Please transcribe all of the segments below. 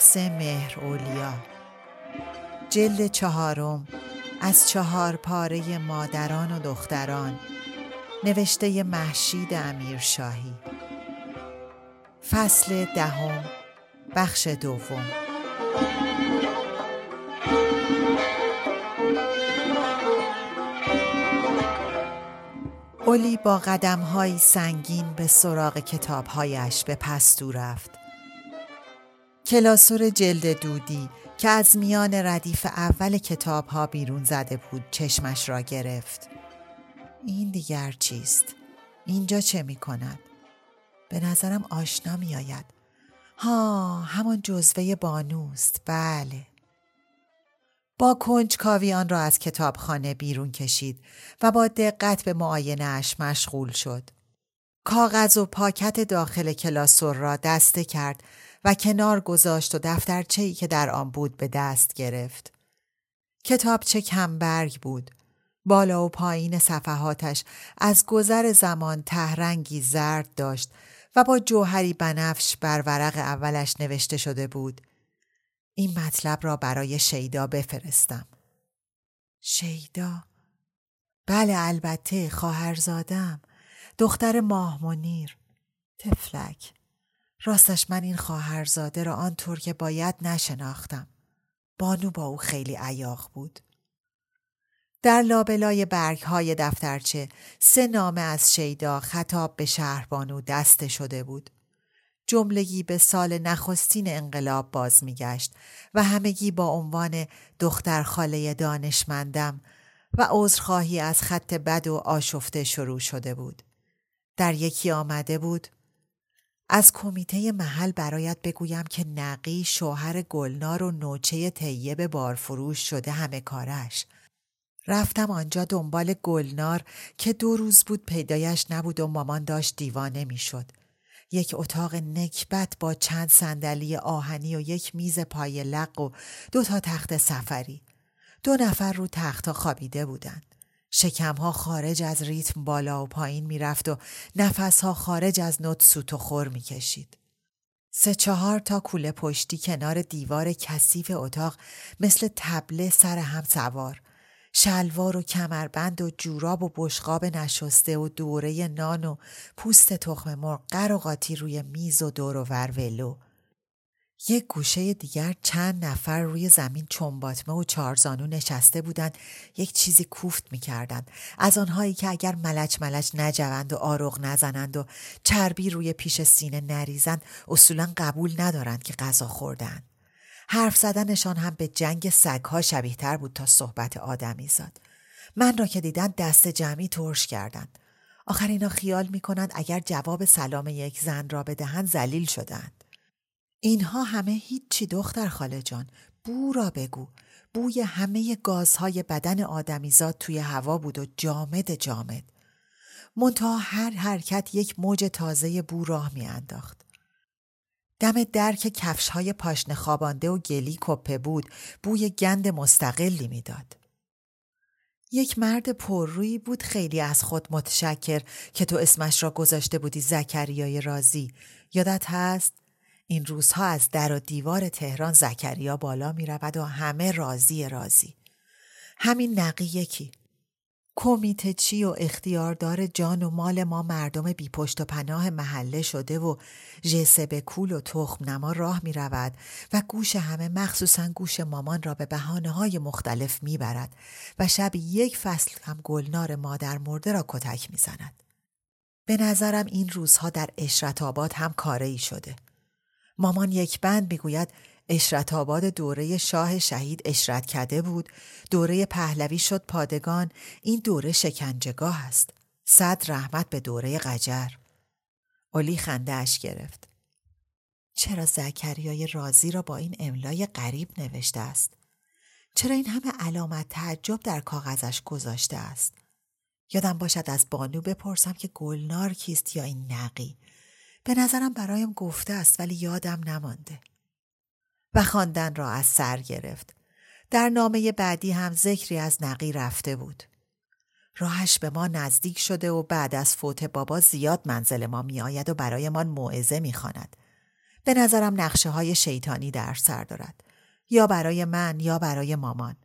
نفس مهر اولیا. جلد چهارم از چهار پاره مادران و دختران. نوشته محشید امیرشاهی. فصل دهم بخش دوم. اولی با قدمهایی سنگین به سراغ کتابهایش به پستو رفت. کلاسور جلد دودی که از میان ردیف اول کتابها بیرون زده بود چشمش را گرفت. این دیگر چیست؟ اینجا چه می کند؟ به نظرم آشنا می آید. ها همان جزوه بانوست بله با کنج کاویان را از کتابخانه بیرون کشید و با دقت به معاینه اش مشغول شد. کاغذ و پاکت داخل کلاسور را دسته کرد و کنار گذاشت و دفترچه‌ای که در آن بود به دست گرفت. کتابچه کمبرگ بود. بالا و پایین صفحاتش از گذر زمان تهرنگی زرد داشت و با جوهری بنفش بر ورق اولش نوشته شده بود. این مطلب را برای شیدا بفرستم. شیدا؟ بله البته خواهرزادم دختر ماه منیر تفلک راستش من این خواهرزاده را آنطور که باید نشناختم بانو با او خیلی عیاق بود در لابلای برگ های دفترچه سه نامه از شیدا خطاب به شهربانو دسته شده بود. جملگی به سال نخستین انقلاب باز میگشت و همگی با عنوان دختر خاله دانشمندم و عذرخواهی از خط بد و آشفته شروع شده بود. در یکی آمده بود از کمیته محل برایت بگویم که نقی شوهر گلنار و نوچه طیب بارفروش شده همه کارش رفتم آنجا دنبال گلنار که دو روز بود پیدایش نبود و مامان داشت دیوانه می‌شد. یک اتاق نکبت با چند صندلی آهنی و یک میز پای لق و دو تا تخت سفری. دو نفر رو تختها خوابیده بودند. شکمها خارج از ریتم بالا و پایین می‌رفت و نفسها خارج از نوت سوت و خور می‌کشید. سه چهار تا کوله پشتی کنار دیوار کثیف اتاق مثل تبله سر هم سوار شلوار و کمربند و جوراب و بشقاب نشسته و دوره نان و پوست تخم مرغ قر و قاطی روی میز و دور و ور ولو. یک گوشه دیگر چند نفر روی زمین چنباتمه و چارزانو نشسته بودند یک چیزی کوفت می‌کردند از آنهایی که اگر ملچ ملچ نجوند و آروغ نزنند و چربی روی پیش سینه نریزند اصولا قبول ندارند که غذا خوردند حرف زدنشان هم به جنگ سگها شبیه تر بود تا صحبت آدمی زاد. من را که دیدن دست جمعی ترش کردند. آخر اینا خیال می کنند اگر جواب سلام یک زن را بدهند زلیل شدند. اینها همه هیچی دختر خاله جان. بو را بگو. بوی همه گازهای بدن آدمیزاد توی هوا بود و جامد جامد. منتها هر حرکت یک موج تازه بو راه میانداخت. دم درک کفش های پاشنه خوابانده و گلی کپه بود بوی گند مستقلی می‌داد. یک مرد پررویی بود خیلی از خود متشکر که تو اسمش را گذاشته بودی زکریای رازی یادت هست این روزها از در و دیوار تهران زکریا بالا می رود و همه رازی رازی همین نقی یکی کمیته چی و اختیاردار جان و مال ما مردم بی پشت و پناه محله شده و به کول و تخم نما راه می رود و گوش همه مخصوصا گوش مامان را به بحانه های مختلف می برد و شب یک فصل هم گلنار مادر مرده را کتک می زند. به نظرم این روزها در اشرت آباد هم کاره ای شده. مامان یک بند می‌گوید اشرت آباد دوره شاه شهید اشرت کده بود. دوره پهلوی شد پادگان. این دوره شکنجگاه است. صد رحمت به دوره قجر. اولی خندهاش گرفت. چرا زکریای رازی را با این املای غریب نوشته است؟ چرا این همه علامت تعجب در کاغذش گذاشته است؟ یادم باشد از بانو بپرسم که گلنار کیست یا این نقی؟ به نظرم برایم گفته است ولی یادم نمانده و خواندن را از سر گرفت در نامه بعدی هم ذکری از نقی رفته بود راهش به ما نزدیک شده و بعد از فوت بابا زیاد منزل ما می آید و برایمان موعظه می خاند. به نظرم نقشه های شیطانی در سر دارد. یا برای من یا برای مامان.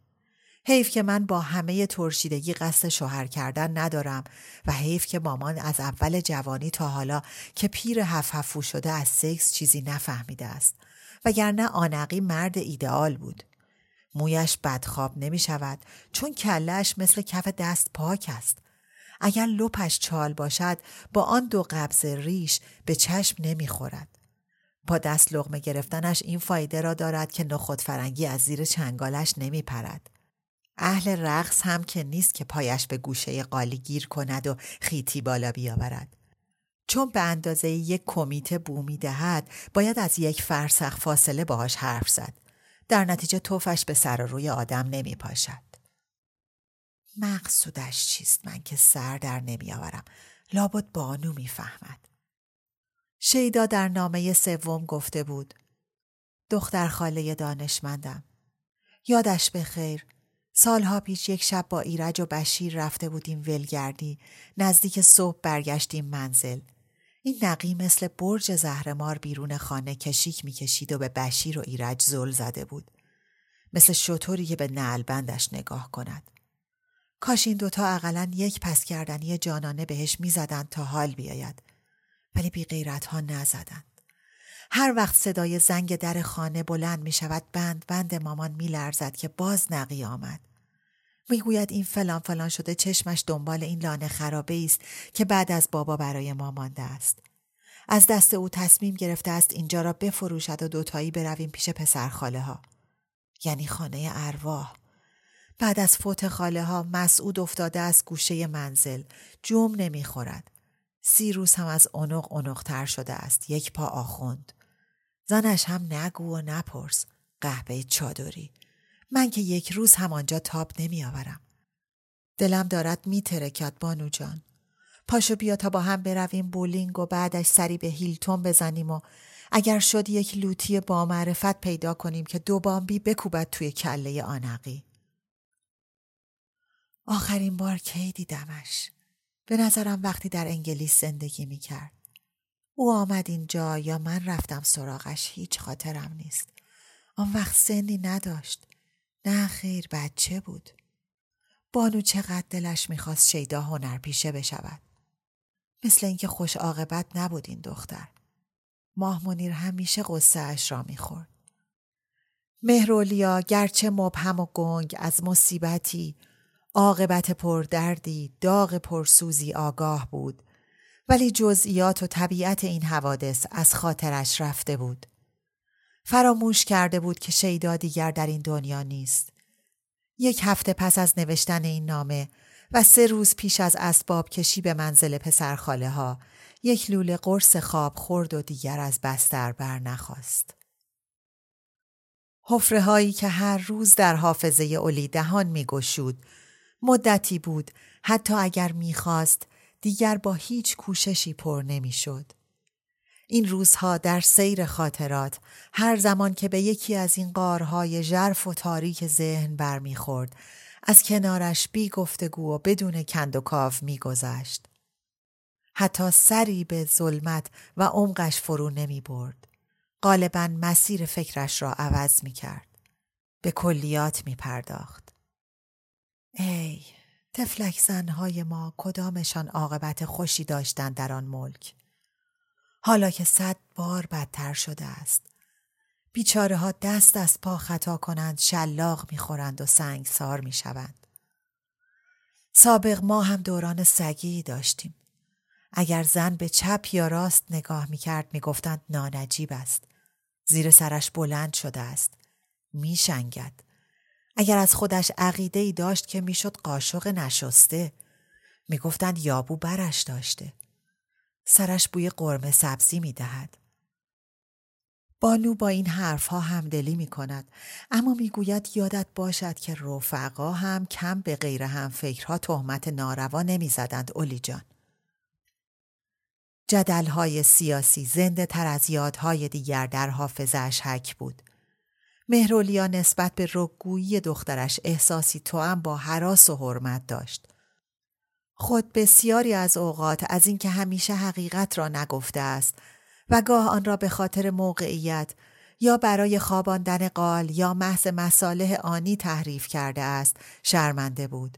حیف که من با همه ترشیدگی قصد شوهر کردن ندارم و حیف که مامان از اول جوانی تا حالا که پیر هفهفو شده از سکس چیزی نفهمیده است وگرنه آنقی مرد ایدئال بود. مویش بدخواب نمی شود چون کلش مثل کف دست پاک است. اگر لپش چال باشد با آن دو قبض ریش به چشم نمی خورد. با دست لغمه گرفتنش این فایده را دارد که نخود فرنگی از زیر چنگالش نمی پرد. اهل رقص هم که نیست که پایش به گوشه قالی گیر کند و خیتی بالا بیاورد. چون به اندازه یک کمیته بو دهد باید از یک فرسخ فاصله باهاش حرف زد. در نتیجه توفش به سر و روی آدم نمی پاشد. مقصودش چیست من که سر در نمی آورم. لابد بانو می‌فهمد. شیدا در نامه سوم گفته بود دختر خاله دانشمندم. یادش به خیر سالها پیش یک شب با ایرج و بشیر رفته بودیم ولگردی نزدیک صبح برگشتیم منزل این نقی مثل برج زهرمار بیرون خانه کشیک می‌کشید و به بشیر و ایرج زل زده بود. مثل شطوری که به نعلبندش نگاه کند. کاش این دوتا اقلا یک پس کردنی جانانه بهش می‌زدند تا حال بیاید. ولی بی ها نزدند. هر وقت صدای زنگ در خانه بلند می شود بند بند مامان می لرزد که باز نقی آمد. می‌گوید این فلان فلان شده چشمش دنبال این لانه خرابه است که بعد از بابا برای ما مانده است. از دست او تصمیم گرفته است اینجا را بفروشد و دوتایی برویم پیش پسر خاله ها. یعنی خانه ارواح. بعد از فوت خاله ها مسعود افتاده از گوشه منزل. جوم نمی‌خورد. سی روز هم از اونق اونقتر شده است. یک پا آخوند. زنش هم نگو و نپرس. قهبه چادری. من که یک روز همانجا تاب نمی آورم. دلم دارد می ترکد بانو جان. پاشو بیا تا با هم برویم بولینگ و بعدش سری به هیلتون بزنیم و اگر شد یک لوتی با معرفت پیدا کنیم که دو بامبی بکوبد توی کله آنقی. آخرین بار کی دیدمش؟ به نظرم وقتی در انگلیس زندگی می کرد. او آمد اینجا یا من رفتم سراغش هیچ خاطرم نیست. آن وقت سنی نداشت. نه خیر بچه بود. بانو چقدر دلش می‌خواست شیدا هنرپیشه بشود. مثل اینکه خوش عاقبت نبود این دختر. ماه منیر همیشه قصه اش را می‌خورد. مهرولیا گرچه مبهم و گنگ از مصیبتی عاقبت پردردی داغ پرسوزی آگاه بود ولی جزئیات و طبیعت این حوادث از خاطرش رفته بود. فراموش کرده بود که شیدا دیگر در این دنیا نیست. یک هفته پس از نوشتن این نامه و سه روز پیش از اسباب کشی به منزل پسرخاله ها یک لوله قرص خواب خورد و دیگر از بستر بر نخواست. حفره هایی که هر روز در حافظه اولی دهان می گشود مدتی بود حتی اگر می‌خواست دیگر با هیچ کوششی پر نمی‌شد. این روزها در سیر خاطرات هر زمان که به یکی از این قارهای ژرف و تاریک ذهن برمیخورد از کنارش بی گفتگو و بدون کند و کاف میگذشت حتی سری به ظلمت و عمقش فرو نمی برد. غالبا مسیر فکرش را عوض می کرد. به کلیات می پرداخت. ای تفلک زنهای ما کدامشان عاقبت خوشی داشتند در آن ملک. حالا که صد بار بدتر شده است. بیچاره ها دست از پا خطا کنند شلاق می‌خورند و سنگ سار می‌شوند. سابق ما هم دوران سگی داشتیم. اگر زن به چپ یا راست نگاه می کرد می گفتند نانجیب است. زیر سرش بلند شده است. می شنگد. اگر از خودش عقیده ای داشت که می‌شد قاشق نشسته می گفتند یابو برش داشته. سرش بوی قرمه سبزی می دهد. بانو با این حرفها همدلی می کند اما می‌گوید یادت باشد که رفقا هم کم به غیر هم فکرها تهمت ناروا نمی زدند اولی جان. جدلهای سیاسی زنده تر از یادهای دیگر در حافظش حک بود. مهرولیا نسبت به رگویی دخترش احساسی توام با حراس و حرمت داشت. خود بسیاری از اوقات از اینکه همیشه حقیقت را نگفته است و گاه آن را به خاطر موقعیت یا برای خواباندن قال یا محض مصالح آنی تحریف کرده است شرمنده بود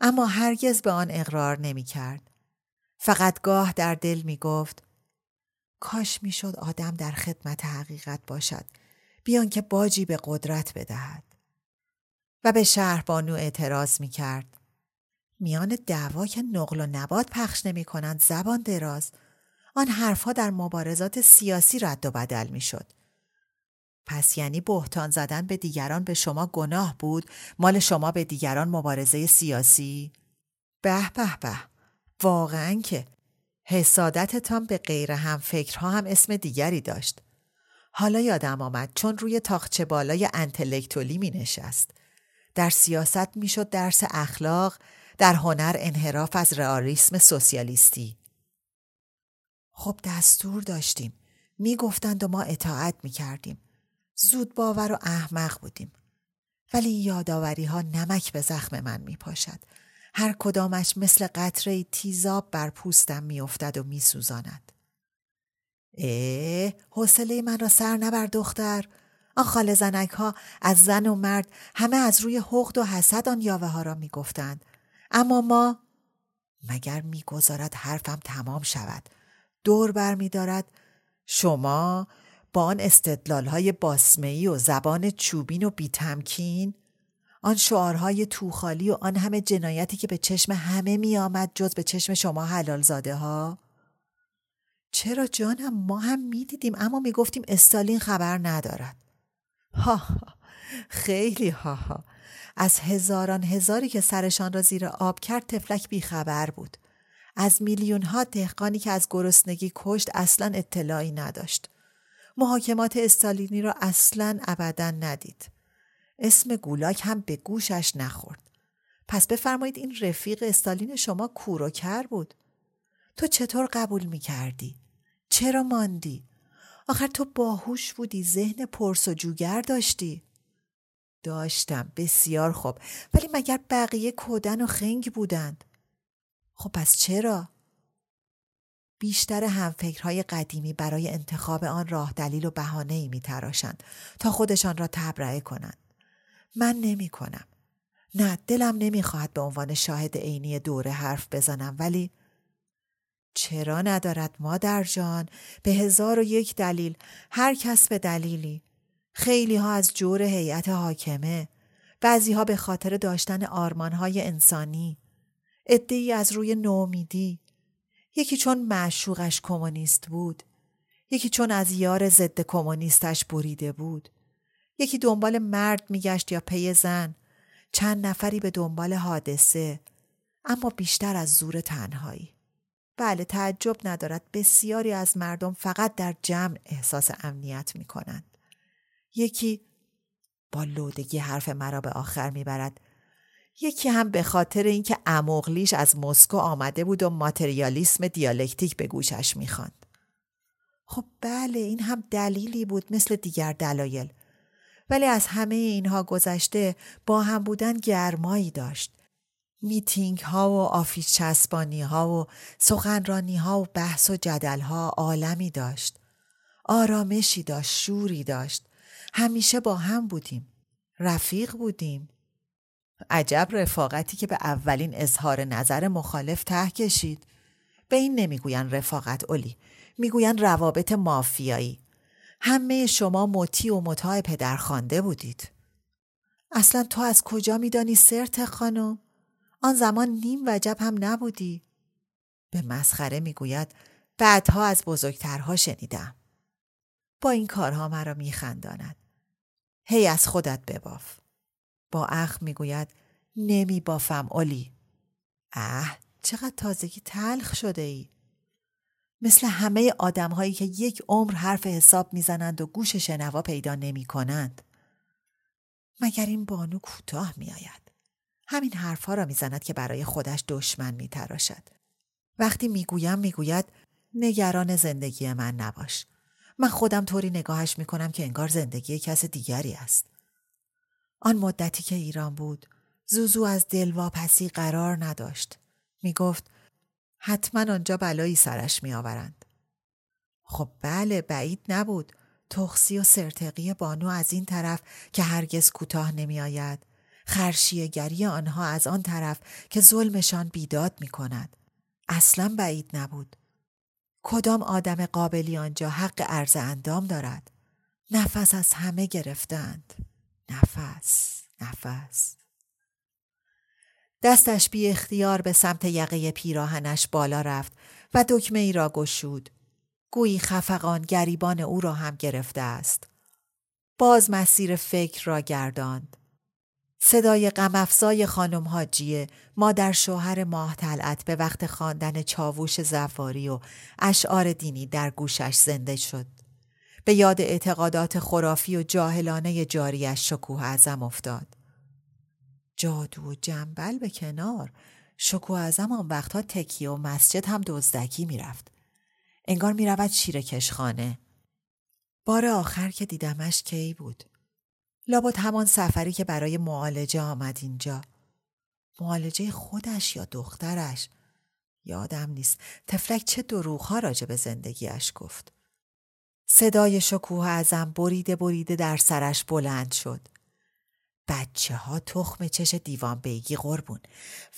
اما هرگز به آن اقرار نمی کرد. فقط گاه در دل می گفت کاش می شد آدم در خدمت حقیقت باشد بیان که باجی به قدرت بدهد و به شهر بانو اعتراض می کرد میان دعوا که نقل و نبات پخش نمی کنند زبان دراز آن حرفها در مبارزات سیاسی رد و بدل می شد. پس یعنی بهتان زدن به دیگران به شما گناه بود مال شما به دیگران مبارزه سیاسی؟ به به به واقعا که حسادتتان به غیر هم فکرها هم اسم دیگری داشت. حالا یادم آمد چون روی تاخچه بالای انتلکتولی می نشست. در سیاست می شد درس اخلاق، در هنر انحراف از رئالیسم سوسیالیستی. خب دستور داشتیم. می گفتند و ما اطاعت می کردیم. زود باور و احمق بودیم. ولی یاداوری ها نمک به زخم من می پاشد. هر کدامش مثل قطره تیزاب بر پوستم می افتد و می سوزاند. اه حوصله من را سر نبر دختر. آن خاله زنک ها از زن و مرد همه از روی حقد و حسد آن یاوه ها را می گفتند. اما ما مگر می‌گذارد حرفم تمام شود؟ دور بر می دارد شما با آن استدلال های باسمهی و زبان چوبین و بیتمکین آن شعارهای توخالی و آن همه جنایتی که به چشم همه می آمد جز به چشم شما حلال زاده ها چرا جانم؟ ما هم می دیدیم اما می گفتیم استالین خبر ندارد. ها خیلی ها ها. از هزاران هزاری که سرشان را زیر آب کرد تفلک بیخبر بود. از میلیون ها دهقانی که از گرسنگی کشت اصلا اطلاعی نداشت. محاکمات استالینی را اصلا ابدا ندید. اسم گولاک هم به گوشش نخورد. پس بفرمایید این رفیق استالین شما کوروکر بود. تو چطور قبول می کردی؟ چرا ماندی؟ آخر تو باهوش بودی ذهن پرس و جوگر داشتی؟ داشتم بسیار خوب. ولی مگر بقیه کودن و خنگ بودند؟ خب پس چرا؟ بیشتر همفکرهای قدیمی برای انتخاب آن راه دلیل و بهانه ای می تراشند تا خودشان را تبرئه کنند. من نمی کنم نه دلم نمی‌خواهد به عنوان شاهد عینی دوره حرف بزنم ولی چرا ندارد مادر جان؟ به هزار و یک دلیل. هر کس به دلیلی. خیلی ها از جور هیئت حاکمه. بعضی ها به خاطر داشتن آرمان های انسانی. ای از روی نومیدی. یکی چون معشوقش کمونیست بود. یکی چون از یار ضد کمونیستش بریده بود. یکی دنبال مرد میگشت یا پی زن. چند نفری به دنبال حادثه. اما بیشتر از زور تنهایی. بله تعجب ندارد. بسیاری از مردم فقط در جمع احساس امنیت می کنند. یکی با لودگی حرف مرا به آخر می‌برد. یکی هم به خاطر اینکه اموغلیش از مسکو آمده بود و ماتریالیسم دیالکتیک به گوشش می‌خواند. خب بله این هم دلیلی بود مثل دیگر دلایل. ولی از همه اینها گذشته با هم بودن گرمایی داشت. میتینگ ها و آفیش چسبانی ها و سخنرانی ها و بحث و جدل ها عالمی داشت. آرامشی داشت شوری داشت. همیشه با هم بودیم. رفیق بودیم. عجب رفاقتی که به اولین اظهار نظر مخالف ته کشید. به این نمی‌گوین رفاقت اولی می‌گوین روابط مافیایی. همه شما مطیع و مطاع پدرخوانده بودید. اصلا تو از کجا میدانی سرت خانم؟ آن زمان نیم وجب هم نبودی به مسخره می‌گوید بعدها از بزرگترها شنیدم. با این کارها مرا میخنداند. هی از خودت بباف. با اخ می‌گوید نمی بافم اولی. اه چقدر تازگی تلخ شده ای. مثل همه آدم هایی که یک عمر حرف حساب می‌زنند و گوش شنوا پیدا نمی کنند. مگر این بانو کوتاه می آید. همین حرفها را می‌زند که برای خودش دشمن می تراشد. وقتی می‌گویم می‌گوید نگران زندگی من نباش. من خودم طوری نگاهش می‌کنم که انگار زندگی کس دیگری است. آن مدتی که ایران بود زوزو از دلواپسی قرار نداشت. می گفت حتما آنجا بلایی سرش می آورند. خب بله بعید نبود. تخصی و سرتقی بانو از این طرف که هرگز کوتاه نمی آید. خرشیگری آنها از آن طرف که ظلمشان بیداد می کند. اصلا بعید نبود. کدام آدم قابلی آنجا حق عرض اندام دارد؟ نفس از همه گرفتند. نفس، نفس. دستش بی اختیار به سمت یقه پیراهنش بالا رفت و دکمه ای را گشود. گویی خفقان گریبان او را هم گرفته است. باز مسیر فکر را گرداند. صدای غمافزای خانم حاجیه مادر شوهر ماه تلعت به وقت خواندن چاووش زفاری و اشعار دینی در گوشش زنده شد. به یاد اعتقادات خرافی و جاهلانه جاریش شکوه ازم افتاد. جادو و جنبل به کنار شکوه ازم آن وقتها تکیه و مسجد هم دزدکی می‌رفت. انگار می‌رود شیر کشخانه. بار آخر که دیدمش کی بود؟ لابد همان سفری که برای معالجه آمد اینجا. معالجه خودش یا دخترش. یادم نیست تفلک چه دروغها راجع به زندگیش گفت. صدای شکوه ازم بریده بریده در سرش بلند شد. بچه ها تخم چش دیوان بیگی قربون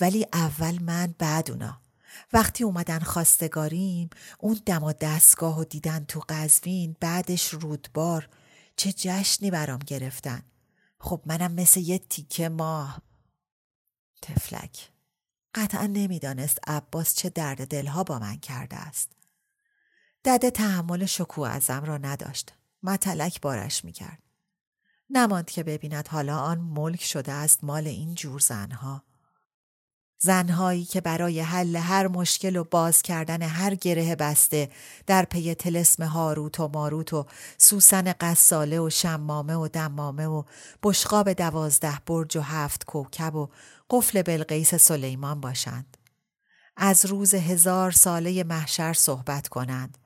ولی اول من بعد اونا. وقتی اومدن خواستگاریم اون دم و دستگاه و دیدن تو قزوین بعدش رودبار چه جشنی برام گرفتن؟ خب منم مثل یه تیکه ماه. تفلک. قطعا نمی‌دانست عباس چه درد دلها با من کرده است. دده تحمل شکوه ازم را نداشت. متلک بارش می‌کرد. نماند که ببیند حالا آن ملک شده است مال این جور زنها. زنهایی که برای حل هر مشکل و باز کردن هر گره بسته در پی تلسم هاروت و ماروت و سوسن قصاله و شمامه و دمامه و بشقاب دوازده برج و هفت کوکب و قفل بلقیس سلیمان باشند. از روز هزار ساله محشر صحبت کنند.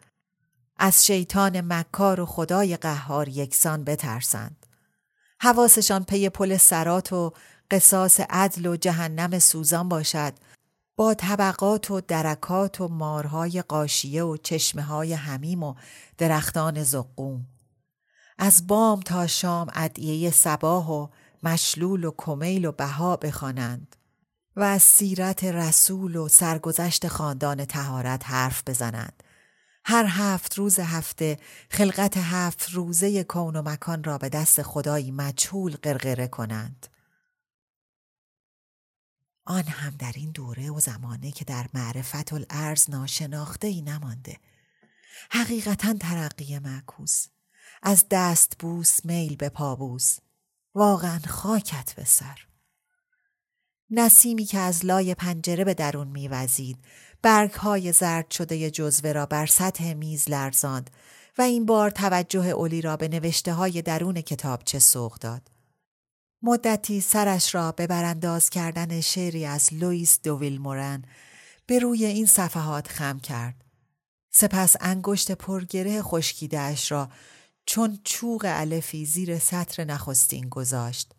از شیطان مکار و خدای قهار یکسان بترسند. حواسشان پی پل سرات و قصاص عدل و جهنم سوزان باشد. با طبقات و درکات و مارهای قاشیه و چشمه های همیم و درختان زقوم. از بام تا شام ادعیه سباه و مشلول و کمیل و بها بخوانند و از سیرت رسول و سرگذشت خاندان تهارت حرف بزنند. هر هفت روز هفته خلقت هفت روزه کون و مکان را به دست خدایی مجهول قرقره کنند. آن هم در این دوره و زمانه که در معرفت الارز ناشناخته ای نمانده. حقیقتا ترقی معکوس. از دست بوس میل به پابوس واقعا خاکت به سر. نسیمی که از لای پنجره به درون میوزید برگ های زرد شده جزوه را بر سطح میز لرزاند و این بار توجه اولی را به نوشته های درون کتابچه سوق داد. مدتی سرش را به برانداز کردن شعری از لوئیس دوویل مورن به روی این صفحات خم کرد. سپس انگشت پرگره خشکیدهاش را چون چوق علفی زیر سطر نخستین گذاشت.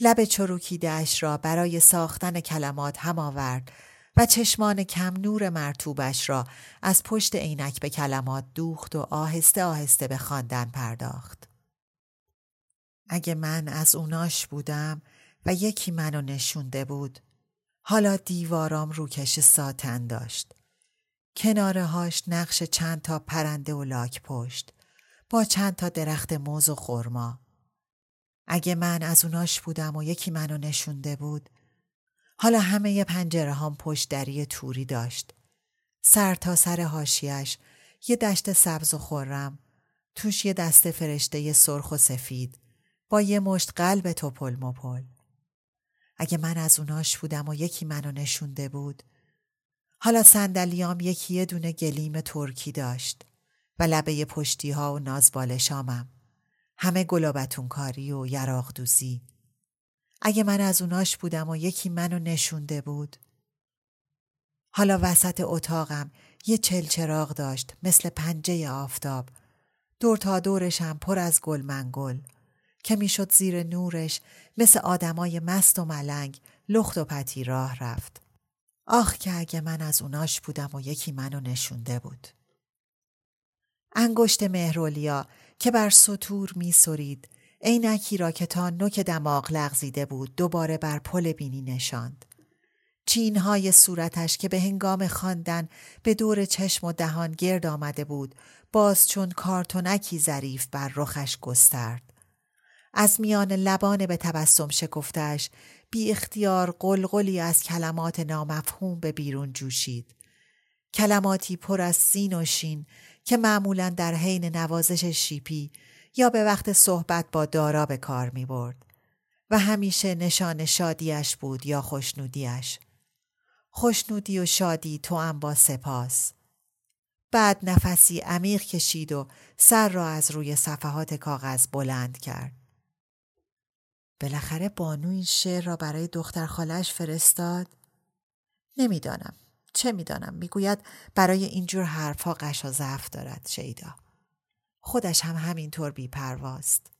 لب چروکیدهاش را برای ساختن کلمات هم آورد و چشمان کم نور مرتوبش را از پشت عینک به کلمات دوخت و آهسته آهسته به خواندن پرداخت. اگه من از اوناش بودم و یکی منو نشونده بود. حالا دیوارام روکش ساتن داشت. کناره هاش نقش چند تا پرنده و لاک پشت با چند تا درخت موز و خرما. اگه من از اوناش بودم و یکی منو نشونده بود حالا همه پنجره هم پشت دری توری داشت. سر تا سر هاشیش یه دشت سبز و خورم توش یه دسته فرشته سرخ و سفید با یه مشت قلب توپل مپل. اگه من از اوناش بودم و یکی منو نشونده بود حالا صندلیام یکی یه دونه گلیم ترکی داشت و لبه پشتی ها و نازبالشامم همه گلابتون کاری و یراق دوزی. اگه من از اوناش بودم و یکی منو نشونده بود حالا وسط اتاقم یه چلچراغ داشت مثل پنجه آفتاب. دور تا دورشم پر از گل منگل. که می‌شد زیر نورش مثل آدمای مست و ملنگ لخت و پتی راه رفت. آخ که اگه من از اوناش بودم و یکی منو نشونده بود. انگشت مهرولیا که بر سطور می سرید عینکی را که تا نوک دماغ لغزیده بود دوباره بر پل بینی نشاند. چینهای صورتش که به هنگام خواندن به دور چشم و دهان گرد آمده بود باز چون کارتونکی ظریف بر رخش گسترد. از میان لبان به تبسم شکفتش بی اختیار قلقلی از کلمات نامفهوم به بیرون جوشید. کلماتی پر از سین و شین که معمولا در حین نوازش شیپی یا به وقت صحبت با دارا به کار می برد و همیشه نشان شادیش بود یا خوشنودیش. خوشنودی و شادی تو هم با سپاس. بعد نفسی عمیق کشید و سر را از روی صفحات کاغذ بلند کرد. بالاخره بانو این شعر را برای دختر خالش فرستاد؟ نمی‌دانم. چه می‌دانم می‌گوید برای اینجور قش و ضعف دارد شیدا. خودش هم همینطور بیپرواست.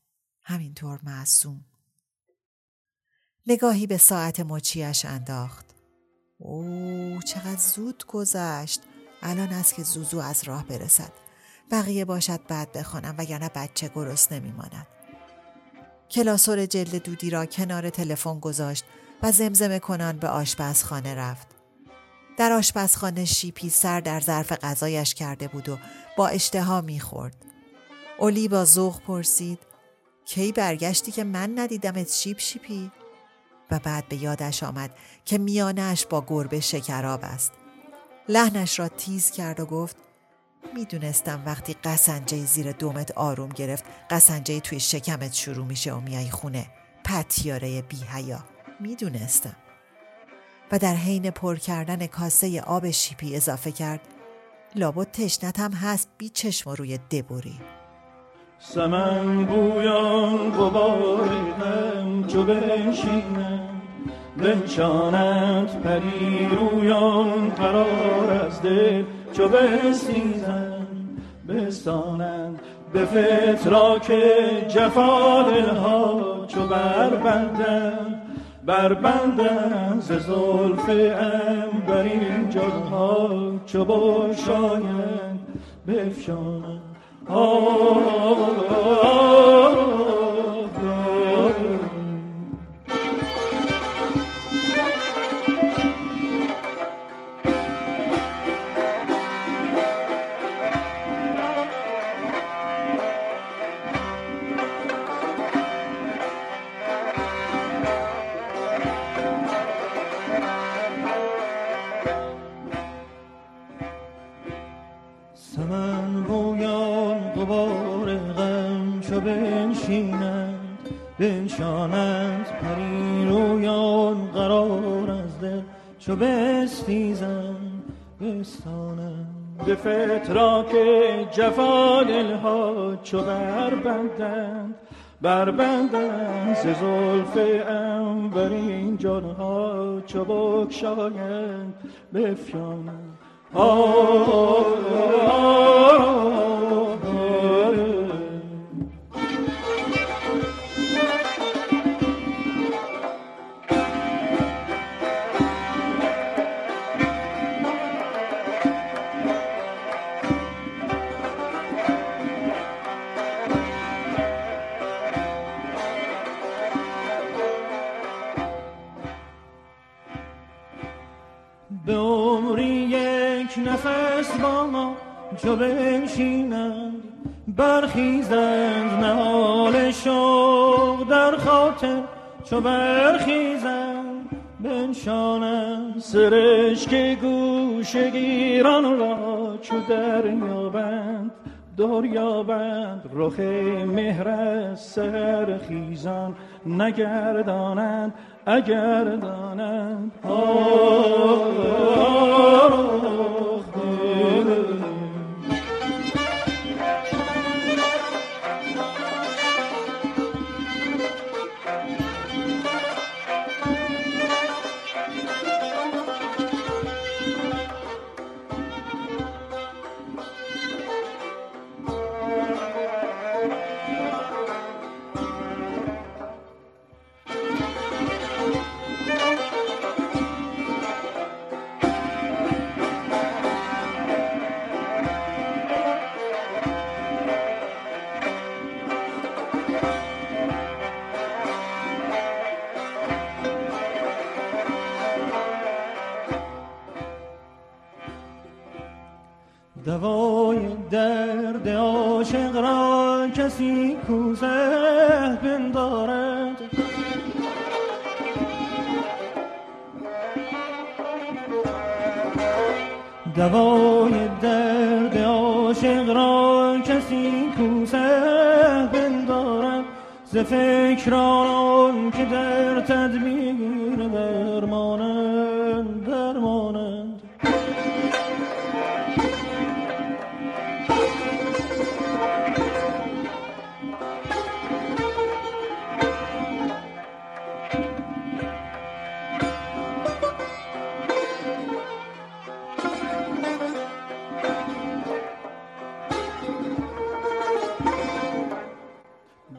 همینطور معصوم. نگاهی به ساعت مچیش انداخت. او چقدر زود گذشت. الان است که زوزو از راه برسد. بقیه باشد بعد بخوانم وگرنه بچه گرست نمیماند. کلاسور جلد دودی را کنار تلفن گذاشت و زمزمه کنان به آشپزخانه رفت. در آشپزخانه شیپی سر در ظرف غذایش کرده بود و با اشتها می‌خورد. اولی با ذوق پرسید کی برگشتی که من ندیدمت شیپ شیپی؟ و بعد به یادش آمد که میانش با گربه شکراب است. لحنش را تیز کرد و گفت می‌دونستم وقتی قسنجه زیر دومت آروم گرفت قسنجه توی شکمت شروع میشه و میای خونه. پتیاره بی هیا می‌دونستم. و در حین پر کردن کاسه آب شیپی اضافه کرد لابد تشنت هم هست بی چشم روی دبوری. سمن بویان غبار چو بنشینم بنشانت پری رویان قرار از دل. چو بسیزن بستانند به فتراک جفا دلها چو بربندن بربندن ز زلف این جلها چو بفشانند فتراک جفا دلها چو بربندند بربندند ز زلف انبرین جانها چو بکشایند بفشانند چو بنشینند برخیزند نهال شوق در خاطر چو برخیزند بنشانم سرشک گوش گیران را چو دریابند دریابند رخ مهر سر خیزان نگردانند اگر دانند کوزه بندارد. دوای درد عاشق را کسی کوزه بندارد. ز فکران که در تدبیر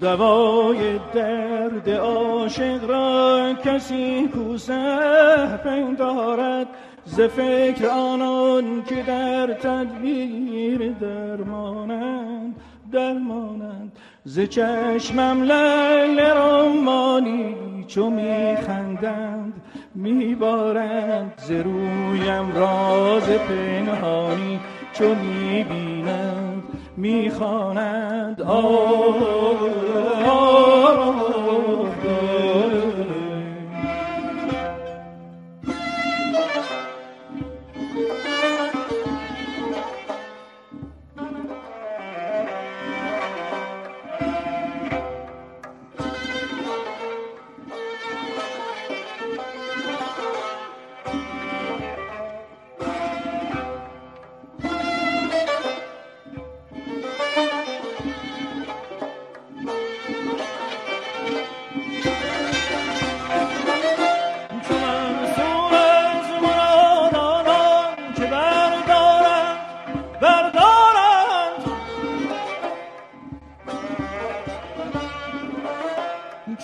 دوای درد عاشق را کسی کوسه پندارد ز فکر آنان که در تدبیر درمانند درمانند. ز چشمم لل رمانی چو میخندند میبارند. ز رویم راز پنهانی چو می‌بینند. می‌خوانند. چو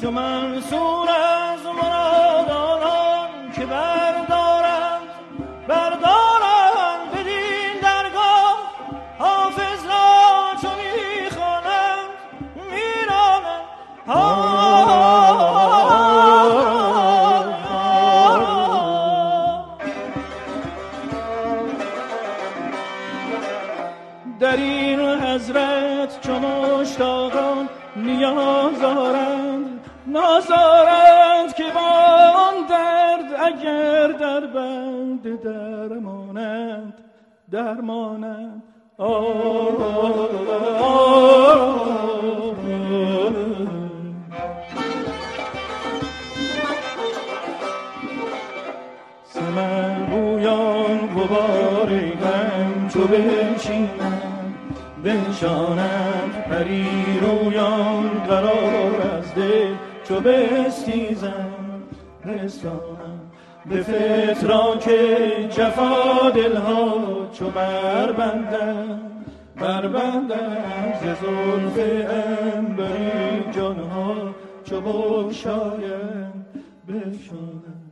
چو منصور آه سمن بویان غبار غم چو بنشینند بنشانند پری رویان قرار از دل چو بستیزند بستانند به فتراک جفا دلها چو بربندند بربندند ز زلف انبری جانها چو بگشایند بشانند